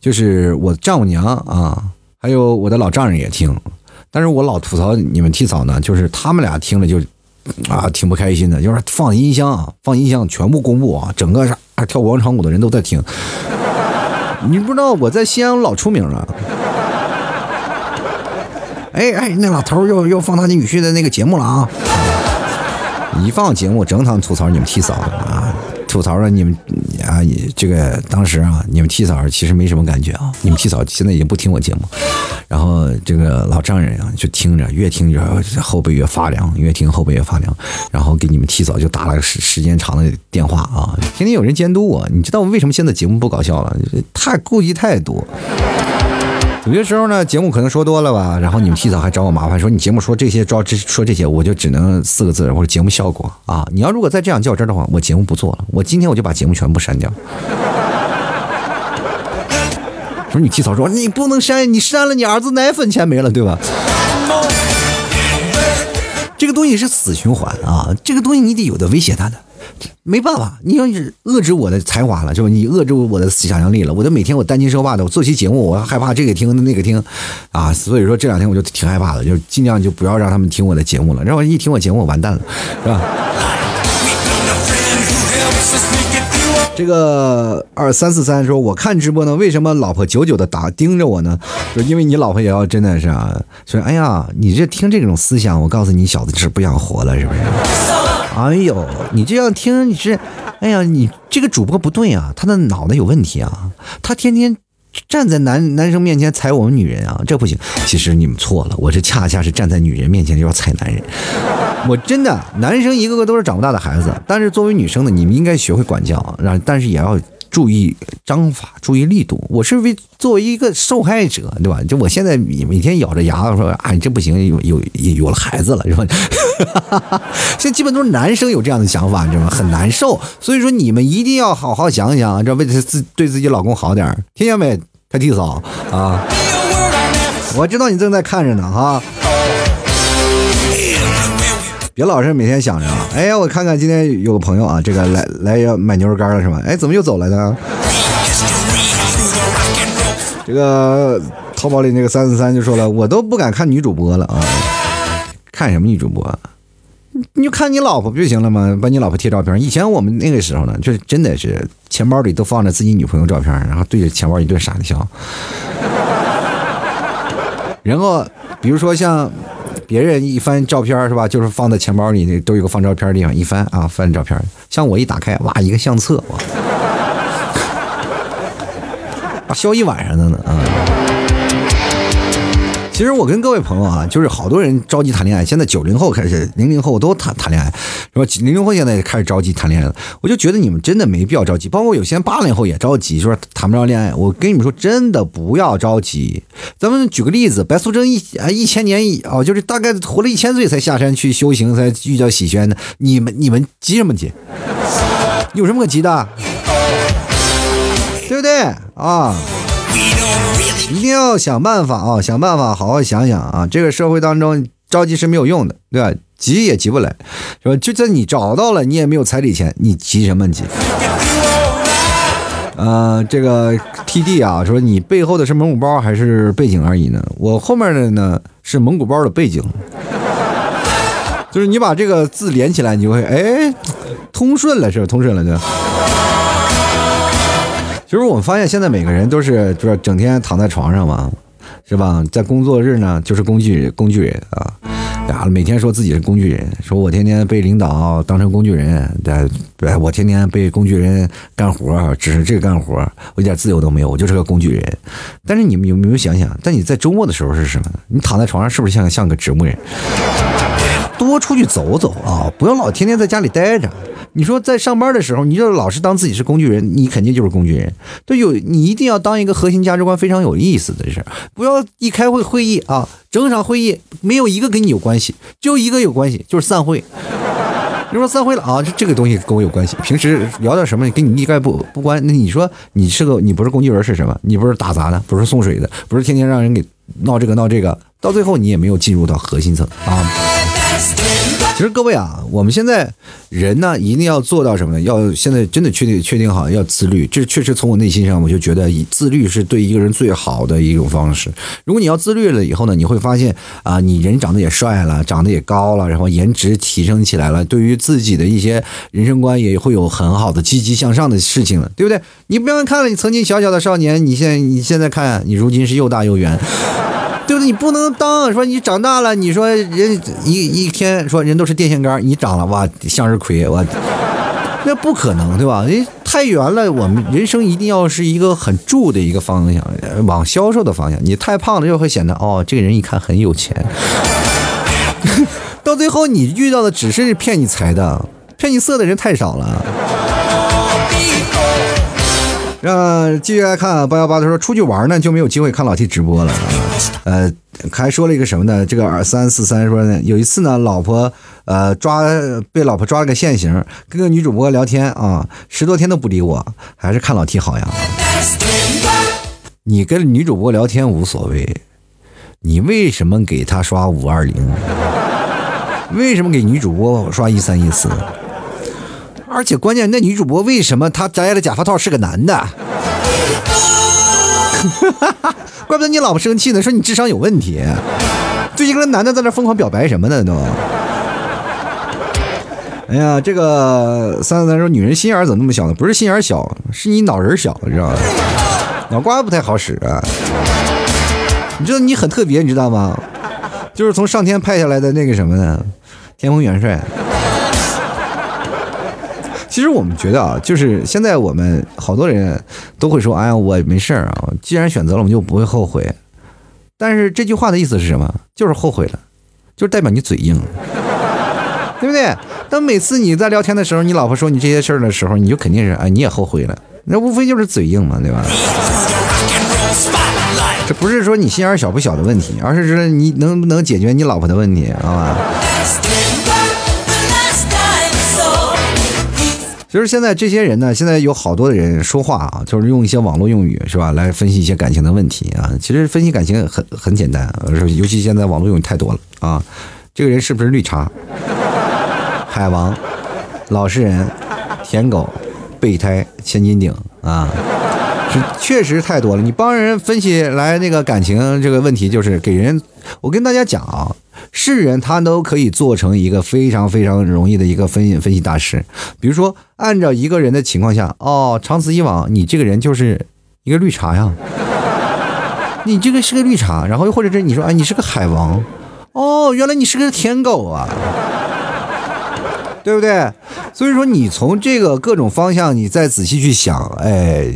就是我丈母娘啊，还有我的老丈人也听，但是我老吐槽你们替嫂呢，就是他们俩听了就啊挺不开心的，就是放音箱，放音箱全部公布啊，整个啥跳广场舞的人都在听。你不知道我在西安老出名了。哎哎，那老头又又放他女婿的那个节目了啊！一放节目，整场吐槽你们替嫂子啊，吐槽了你们啊，这个当时啊，你们替嫂其实没什么感觉啊，你们替嫂现在已经不听我节目，然后这个老丈人啊就听着，越听着后背越发凉，越听后背越发凉，然后给你们替嫂就打了个时时间长的电话啊，天天有人监督我，你知道为什么现在节目不搞笑了？太顾忌太多。有些时候呢，节目可能说多了吧，然后你们替嫂还找我麻烦，说你节目说这些，招这说这些，我就只能四个字，或者节目效果啊。你要如果再这样较真的话，我节目不做了，我今天我就把节目全部删掉。*laughs* 说你替嫂说你不能删，你删了你儿子奶粉钱没了，对吧？这个东西是死循环啊，这个东西你得有的威胁他的。没办法，你要是遏制我的才华了，是吧？你遏制我的想象力了，我都每天我担惊受怕的，我做期节目，我害怕这个听那个听，啊，所以说这两天我就挺害怕的，就尽量就不要让他们听我的节目了，让我一听我节目我完蛋了，是吧？这个二三四三说，我看直播呢，为什么老婆久久的打盯着我呢？就因为你老婆也要真的是啊，说哎呀，你这听这种思想，我告诉你小子是不想活了，是不是？哎呦，你这样听你是，哎呀，你这个主播不对啊，他的脑袋有问题啊，他天天站在男男生面前踩我们女人啊，这不行。其实你们错了，我这恰恰是站在女人面前就要踩男人。我真的，男生一个个都是长不大的孩子，但是作为女生的，你们应该学会管教，让但是也要。注意章法，注意力度。我是为作为一个受害者，对吧？就我现在每天咬着牙说：“啊，你这不行，有有有了孩子了，是吧？” *laughs* 现在基本都是男生有这样的想法，你知道吗？很难受。所以说，你们一定要好好想想，这为自对自己老公好点听见没，他弟嫂啊？我知道你正在看着呢，哈。别老是每天想着，哎呀，我看看今天有个朋友啊，这个来来要买牛肉干了是吧？哎，怎么又走了呢？这个淘宝里那个三四三就说了，我都不敢看女主播了啊，看什么女主播？你就看你老婆不就行了吗？把你老婆贴照片。以前我们那个时候呢，就是真的是钱包里都放着自己女朋友照片，然后对着钱包一顿傻笑。然后比如说像。别人一翻照片是吧？就是放在钱包里那，都有个放照片的地方。一翻啊，翻照片。像我一打开，哇，一个相册，哇，*laughs* 笑一晚上的呢啊。其实我跟各位朋友啊，就是好多人着急谈恋爱。现在九零后开始，零零后都谈谈恋爱，是吧？零零后现在也开始着急谈恋爱了。我就觉得你们真的没必要着急，包括有些八零后也着急，说谈不着恋爱。我跟你们说，真的不要着急。咱们举个例子，白素贞一啊 *laughs* 一千年哦，就是大概活了一千岁才下山去修行，才遇到喜轩的。你们你们急什么急？*laughs* 有什么可急的？*laughs* 对不对啊？一定要想办法啊！想办法，好好想想啊！这个社会当中着急是没有用的，对吧？急也急不来，是吧？就算你找到了，你也没有彩礼钱，你急什么急？呃，这个 T D 啊，说你背后的是蒙古包还是背景而已呢？我后面的呢是蒙古包的背景，就是你把这个字连起来，你就会哎，通顺了，是吧？通顺了，对。其实我们发现，现在每个人都是就是整天躺在床上嘛，是吧？在工作日呢，就是工具工具人啊，呀，每天说自己是工具人，说我天天被领导当成工具人，对对，我天天被工具人干活，只是这个干活，我一点自由都没有，我就是个工具人。但是你们有没有想想，在你在周末的时候是什么？你躺在床上是不是像像个植物人？多出去走走啊，不要老天天在家里待着。你说在上班的时候，你就老是当自己是工具人，你肯定就是工具人。都有你一定要当一个核心价值观非常有意思的事儿不要一开会会议啊，整场会议没有一个跟你有关系，就一个有关系，就是散会。你说散会了啊，这这个东西跟我有关系。平时聊点什么跟你一概不不关。那你说你是个你不是工具人是什么？你不是打杂的，不是送水的，不是天天让人给闹这个闹这个，到最后你也没有进入到核心层啊。其实各位啊，我们现在人呢，一定要做到什么呢？要现在真的确定确定好要自律。这确实从我内心上，我就觉得以自律是对一个人最好的一种方式。如果你要自律了以后呢，你会发现啊，你人长得也帅了，长得也高了，然后颜值提升起来了，对于自己的一些人生观也会有很好的积极向上的事情了，对不对？你不要看了你曾经小小的少年，你现在你现在看你如今是又大又圆。对不对？你不能当说你长大了，你说人一一天说人都是电线杆，你长了哇向日葵，我那不可能对吧？人太圆了，我们人生一定要是一个很住的一个方向，往销售的方向。你太胖了就会显得哦，这个人一看很有钱，*laughs* 到最后你遇到的只是骗你财的，骗你色的人太少了。让继续来看八幺八，他说出去玩呢就没有机会看老 T 直播了啊。呃，还说了一个什么呢？这个二三四三说呢，有一次呢，老婆呃抓被老婆抓了个现行，跟个女主播聊天啊，十多天都不理我，还是看老 T 好呀。你跟女主播聊天无所谓，你为什么给她刷五二零？为什么给女主播刷一三一四？而且关键，那女主播为什么她摘了假发套是个男的？*laughs* 怪不得你老婆生气呢，说你智商有问题。最近跟男的在那疯狂表白什么的都。哎呀，这个三三三说女人心眼怎么那么小呢？不是心眼小，是你脑仁小，知道吧？脑瓜不太好使啊。你知道你很特别，你知道吗？就是从上天派下来的那个什么呢？天蓬元帅。其实我们觉得啊，就是现在我们好多人都会说：“哎呀，我没事儿啊，既然选择了，我们就不会后悔。”但是这句话的意思是什么？就是后悔了，就是代表你嘴硬，对不对？当每次你在聊天的时候，你老婆说你这些事儿的时候，你就肯定是哎，你也后悔了。那无非就是嘴硬嘛，对吧？这不是说你心眼小不小的问题，而是说你能不能解决你老婆的问题，好吧？就是现在这些人呢，现在有好多的人说话啊，就是用一些网络用语，是吧，来分析一些感情的问题啊。其实分析感情很很简单，尤其现在网络用语太多了啊。这个人是不是绿茶、海王、老实人、舔狗、备胎、千斤顶啊？确实太多了。你帮人分析来那个感情这个问题，就是给人，我跟大家讲啊。是人，他都可以做成一个非常非常容易的一个分析分析大师。比如说，按照一个人的情况下，哦，长此以往，你这个人就是一个绿茶呀，*laughs* 你这个是个绿茶。然后又或者是你说，哎，你是个海王，哦，原来你是个舔狗啊，对不对？所以说，你从这个各种方向，你再仔细去想，哎，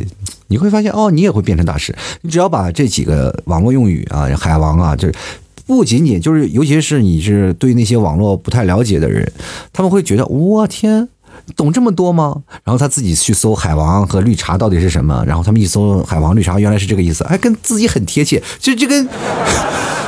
你会发现，哦，你也会变成大师。你只要把这几个网络用语啊，海王啊，就是。不仅仅就是，尤其是你是对那些网络不太了解的人，他们会觉得我天，懂这么多吗？然后他自己去搜海王和绿茶到底是什么，然后他们一搜海王绿茶，原来是这个意思，哎，跟自己很贴切，就这跟。*laughs*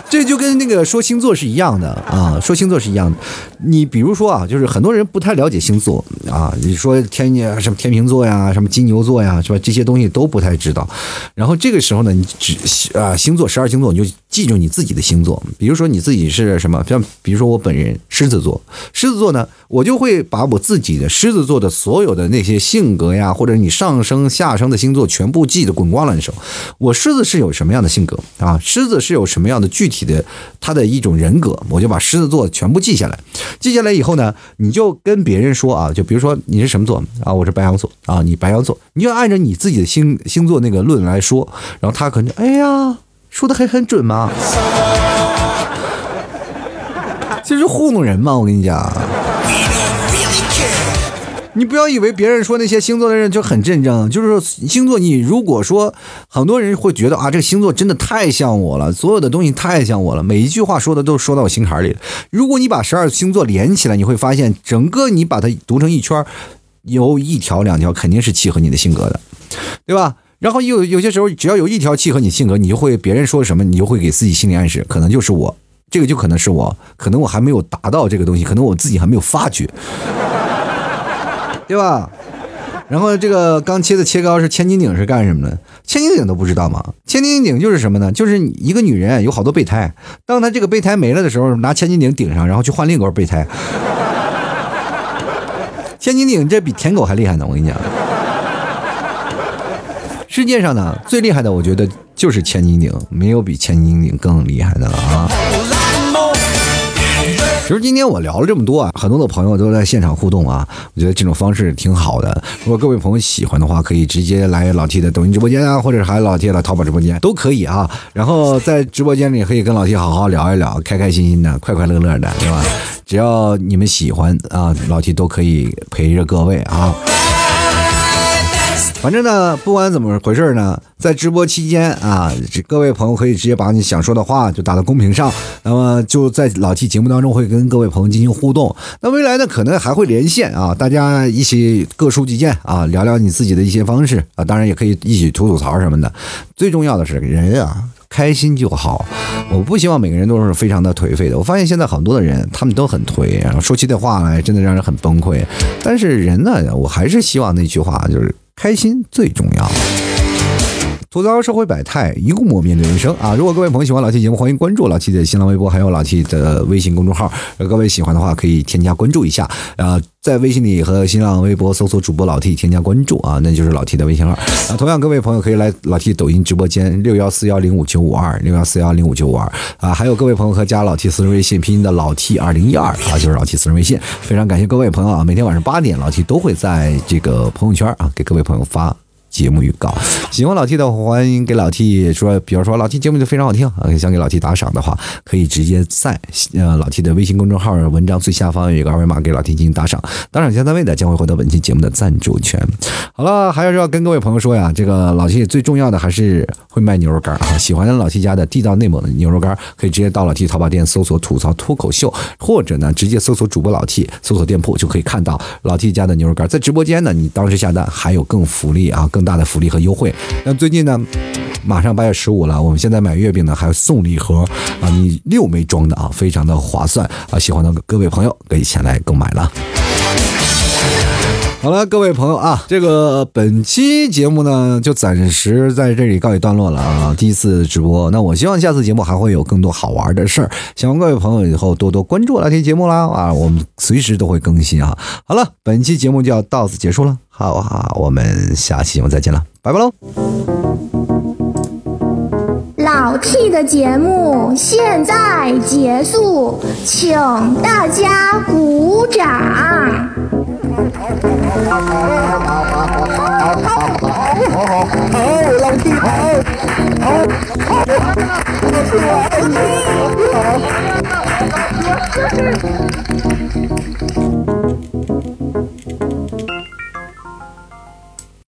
这就跟那个说星座是一样的啊，说星座是一样的。你比如说啊，就是很多人不太了解星座啊，你说天什么天平座呀，什么金牛座呀，是吧？这些东西都不太知道。然后这个时候呢，你只啊星座十二星座，你就记住你自己的星座。比如说你自己是什么？像比如说我本人狮子座，狮子座呢，我就会把我自己的狮子座的所有的那些性格呀，或者你上升下升的星座全部记得滚瓜烂熟。我狮子是有什么样的性格啊？狮子是有什么样的具体？的他的一种人格，我就把狮子座全部记下来。记下来以后呢，你就跟别人说啊，就比如说你是什么座啊？我是白羊座啊，你白羊座，你就按照你自己的星星座那个论来说，然后他可能哎呀，说的还很准吗，就是糊弄人嘛，我跟你讲。你不要以为别人说那些星座的人就很认真，就是星座，你如果说很多人会觉得啊，这个星座真的太像我了，所有的东西太像我了，每一句话说的都说到我心坎里了。如果你把十二星座连起来，你会发现整个你把它读成一圈，有一条两条肯定是契合你的性格的，对吧？然后有有些时候，只要有一条契合你性格，你就会别人说什么，你就会给自己心理暗示，可能就是我，这个就可能是我，可能我还没有达到这个东西，可能我自己还没有发觉。对吧？然后这个刚切的切糕是千斤顶是干什么的？千斤顶都不知道吗？千斤顶就是什么呢？就是一个女人有好多备胎，当她这个备胎没了的时候，拿千斤顶顶上，然后去换另一个备胎。千斤顶这比舔狗还厉害呢，我跟你讲。世界上呢最厉害的，我觉得就是千斤顶，没有比千斤顶更厉害的了啊。其实今天我聊了这么多啊，很多的朋友都在现场互动啊，我觉得这种方式挺好的。如果各位朋友喜欢的话，可以直接来老 T 的抖音直播间啊，或者还有老 T 的淘宝直播间都可以啊。然后在直播间里可以跟老 T 好好聊一聊，开开心心的，快快乐乐的，对吧？只要你们喜欢啊，老 T 都可以陪着各位啊。反正呢，不管怎么回事呢，在直播期间啊，各位朋友可以直接把你想说的话就打到公屏上，那么就在老 T 节目当中会跟各位朋友进行互动。那未来呢，可能还会连线啊，大家一起各抒己见啊，聊聊你自己的一些方式啊，当然也可以一起吐吐槽什么的。最重要的是人啊。开心就好，我不希望每个人都是非常的颓废的。我发现现在很多的人，他们都很颓，然后说起的话来，真的让人很崩溃。但是人呢，我还是希望那句话，就是开心最重要。吐槽社会百态，幽默面对人生啊！如果各位朋友喜欢老 T 节目，欢迎关注老 T 的新浪微博，还有老 T 的微信公众号。呃各位喜欢的话，可以添加关注一下啊，在微信里和新浪微博搜索主播老 T，添加关注啊，那就是老 T 的微信号啊。同样，各位朋友可以来老 T 抖音直播间六幺四幺零五九五二六幺四幺零五九五二啊。还有各位朋友可加老 T 私人微信拼音的老 T 二零一二啊，就是老 T 私人微信。非常感谢各位朋友啊，每天晚上八点老 T 都会在这个朋友圈啊给各位朋友发。节目预告，喜欢老 T 的欢迎给老 T 说，比如说老 T 节目就非常好听，想给老 T 打赏的话，可以直接在呃老 T 的微信公众号文章最下方有一个二维码，给老 T 进行打赏，打赏前三位的将会获得本期节目的赞助权。好了，还是要跟各位朋友说呀，这个老 T 最重要的还是会卖牛肉干啊，喜欢老 T 家的地道内蒙的牛肉干，可以直接到老 T 淘宝店搜索吐槽脱口秀，或者呢直接搜索主播老 T，搜索店铺就可以看到老 T 家的牛肉干，在直播间呢，你当时下单还有更福利啊，更。更大的福利和优惠。那最近呢，马上八月十五了，我们现在买月饼呢还送礼盒啊，你六枚装的啊，非常的划算啊，喜欢的各位朋友可以前来购买了。好了，各位朋友啊，这个本期节目呢就暂时在这里告一段落了啊，第一次直播。那我希望下次节目还会有更多好玩的事儿，希望各位朋友以后多多关注那天节目啦啊，我们随时都会更新啊。好了，本期节目就要到此结束了，好好，我们下期节目再见了，拜拜喽。老 T 的节目现在结束，请大家鼓掌。*laughs*